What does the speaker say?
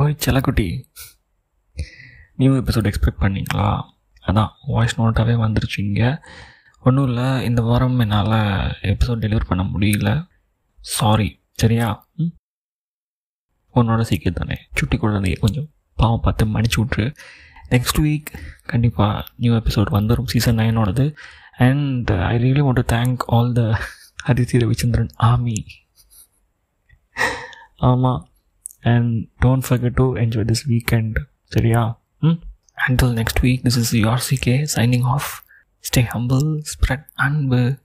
ஓய் செல்லக்குட்டி. New episode expect பண்ணீங்களா? அதான் வாய்ஸ் நோட்டாகவே வந்துருச்சு இங்கே. ஒன்றும் இல்லை இந்த வாரம் என்னால் எபிசோட் டெலிவர் பண்ண முடியல. சாரி சரியா? உன்னோட சீக்கிரம் தானே. சுட்டி குழந்தைய கொஞ்சம் பாவம் பார்த்து மன்னிச்சு விட்ரு நெக்ஸ்ட் வீக் கண்டிப்பாக நியூ எபிசோட் வந்துடும் season நைனோடது and I really want to thank all the ஹரிசி Ravichandran ஆமி ஆமாம் and don't forget to enjoy this weekend. Seriya. Hmm? Until next week, this is your CK signing off. Stay humble, spread unbe.